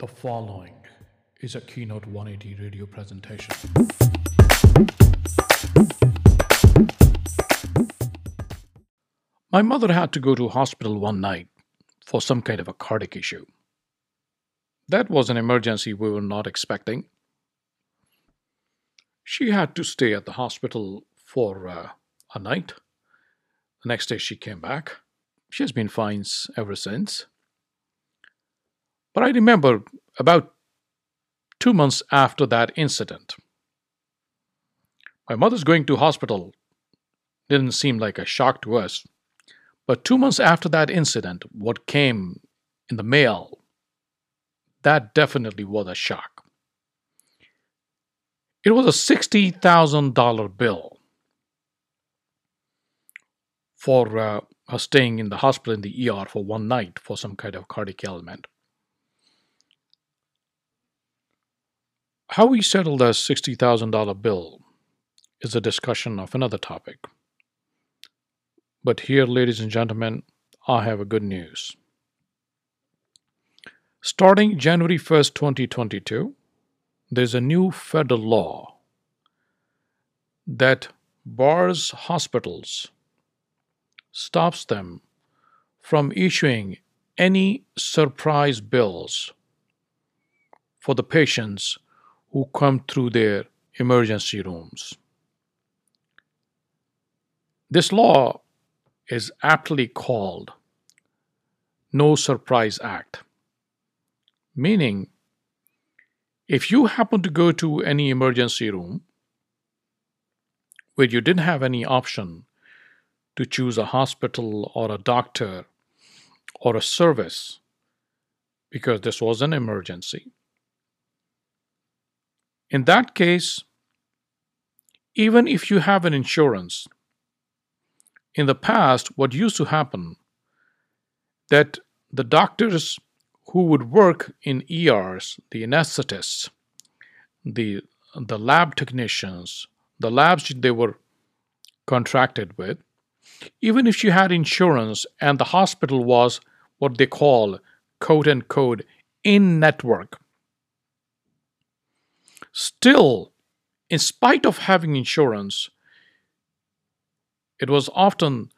The following is a Keynote 180 radio presentation. My mother had to go to hospital one night for some kind of a cardiac issue. That was an emergency we were not expecting. She had to stay at the hospital for uh, a night. The next day she came back. She has been fine ever since. But I remember about two months after that incident, my mother's going to hospital didn't seem like a shock to us. But two months after that incident, what came in the mail, that definitely was a shock. It was a $60,000 bill for uh, her staying in the hospital in the ER for one night for some kind of cardiac ailment. How we settled a $60,000 bill is a discussion of another topic. But here, ladies and gentlemen, I have a good news. Starting January 1st, 2022, there's a new federal law that bars hospitals, stops them from issuing any surprise bills for the patients who come through their emergency rooms. This law is aptly called No Surprise Act, meaning if you happen to go to any emergency room where you didn't have any option to choose a hospital or a doctor or a service because this was an emergency, in that case, even if you have an insurance, in the past, what used to happen that the doctors who would work in ERs, the anesthetists, the the lab technicians, the labs they were contracted with, even if you had insurance and the hospital was what they call quote unquote in network, still, in spite of having insurance, it was often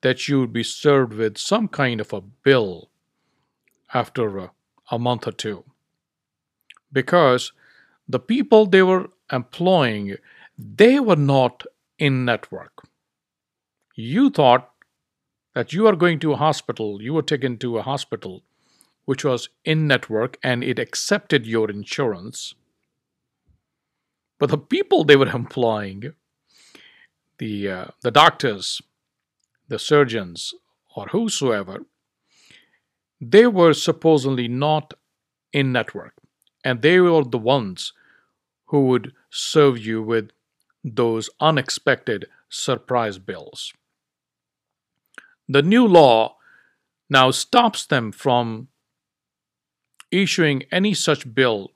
that you would be served with some kind of a bill after a, a month or two. Because the people they were employing they were not in network. You thought that you are going to a hospital you were taken to a hospital which was in network and it accepted your insurance but the people they were employing the uh, the doctors, the surgeons, or whosoever, they were supposedly not in network, and they were the ones who would serve you with those unexpected surprise bills. The new law now stops them from issuing any such bill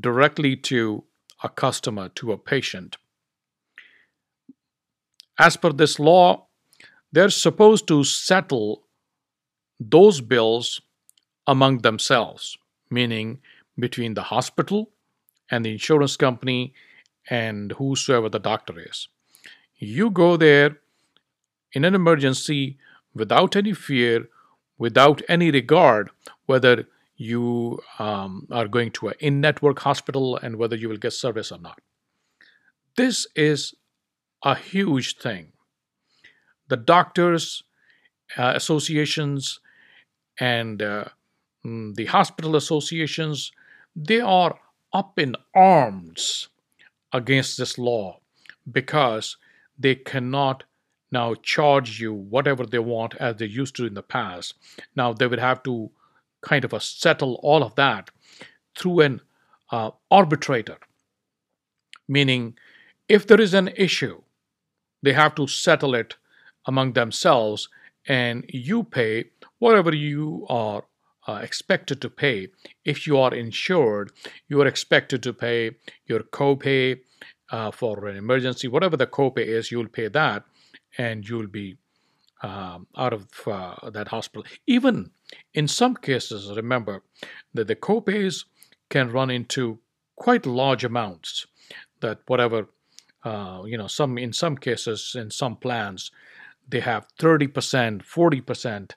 directly to a customer, to a patient as per this law, they're supposed to settle those bills among themselves, meaning between the hospital and the insurance company and whosoever the doctor is. You go there in an emergency without any fear, without any regard whether you um, are going to an in network hospital and whether you will get service or not. This is a huge thing. The doctors' uh, associations and uh, mm, the hospital associations, they are up in arms against this law because they cannot now charge you whatever they want as they used to in the past. Now they would have to kind of a settle all of that through an uh, arbitrator, meaning if there is an issue they have to settle it among themselves and you pay whatever you are uh, expected to pay. If you are insured you are expected to pay your copay uh, for an emergency whatever the copay is you'll pay that and you'll be um, out of uh, that hospital. Even in some cases, remember that the copays can run into quite large amounts. That whatever uh, you know, some in some cases in some plans they have 30%, 40%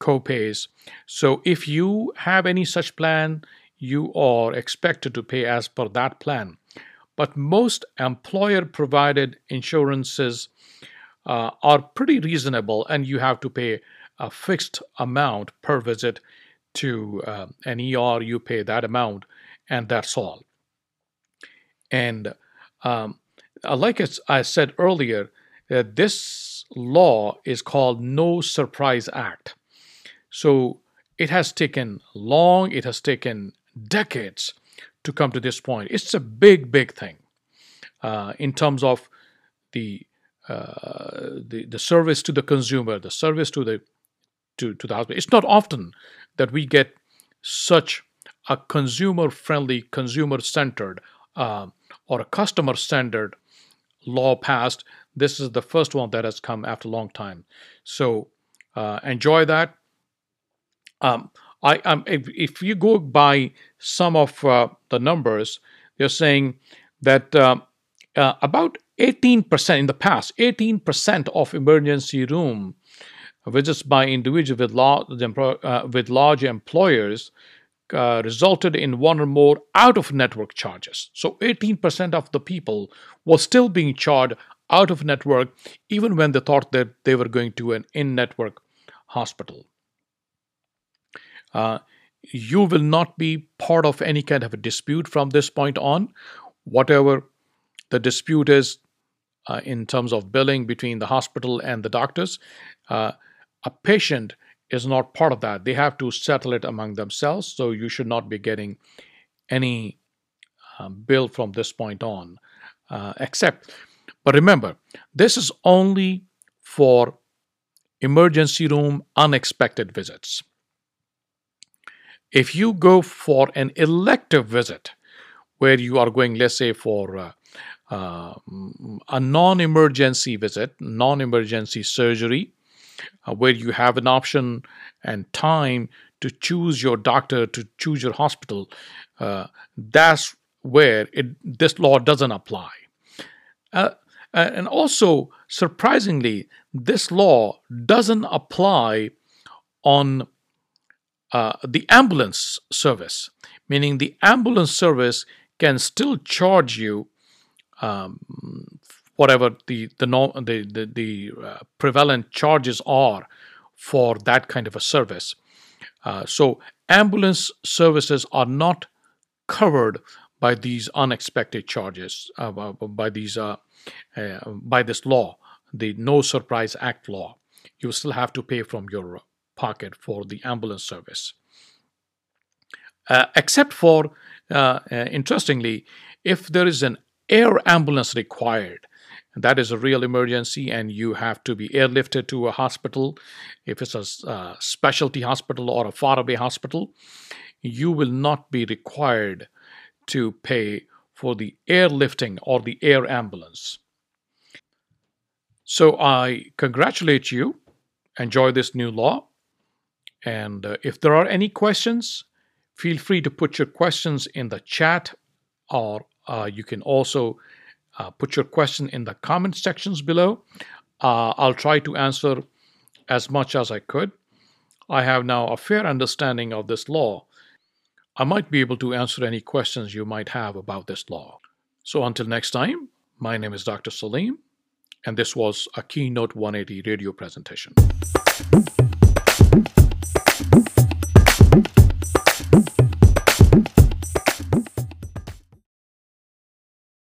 copays. So if you have any such plan, you are expected to pay as per that plan. But most employer provided insurances uh, are pretty reasonable, and you have to pay a fixed amount per visit to uh, an ER. You pay that amount, and that's all. And um, uh, like I said earlier, uh, this law is called No Surprise Act. So it has taken long, it has taken decades to come to this point. It's a big, big thing uh, in terms of the, the the service to the consumer, the service to the to, to the hospital. It's not often that we get such a consumer friendly, consumer centered, uh, or a customer centered law passed. This is the first one that has come after a long time. So uh, enjoy that. Um, I, um, if, if, you go by some of uh, the numbers, they're saying that uh, uh about 18% in the past, 18% of emergency room visits by individuals with, large, uh, with large employers uh, resulted in one or more out of network charges. So 18% of the people were still being charged out of network even when they thought that they were going to an in network hospital. Uh, you will not be part of any kind of a dispute from this point on. Whatever the dispute is uh, in terms of billing between the hospital and the doctors, uh, a patient is not part of that. They have to settle it among themselves. So you should not be getting any uh, bill from this point on, uh, except, but remember, this is only for emergency room unexpected visits. If you go for an elective visit, where you are going, let's say, for uh, uh, a non emergency visit, non emergency surgery, uh, where you have an option and time to choose your doctor, to choose your hospital, uh, that's where it, this law doesn't apply. Uh, and also, surprisingly, this law doesn't apply on uh, the ambulance service, meaning the ambulance service can still charge you um, whatever the the the the, the uh, prevalent charges are for that kind of a service. Uh, so ambulance services are not covered by these unexpected charges uh, by these uh, uh, by this law, the No Surprise Act law. You still have to pay from your pocket for the ambulance service. Uh, except for, interestingly, if there is an air ambulance required, that is a real emergency and you have to be airlifted to a hospital. If it's a uh, specialty hospital or a faraway hospital you will not be required to pay for the airlifting or the air ambulance. So i congratulate you. Enjoy this new law. And uh, if there are any questions feel free to put your questions in the chat or uh, you can also uh, put your question in the comment sections below. Uh, I'll try to answer as much as I could. I have now a fair understanding of this law. I might be able to answer any questions you might have about this law. So until next time, my name is Dr. Salim, and this was a Keynote 180 radio presentation.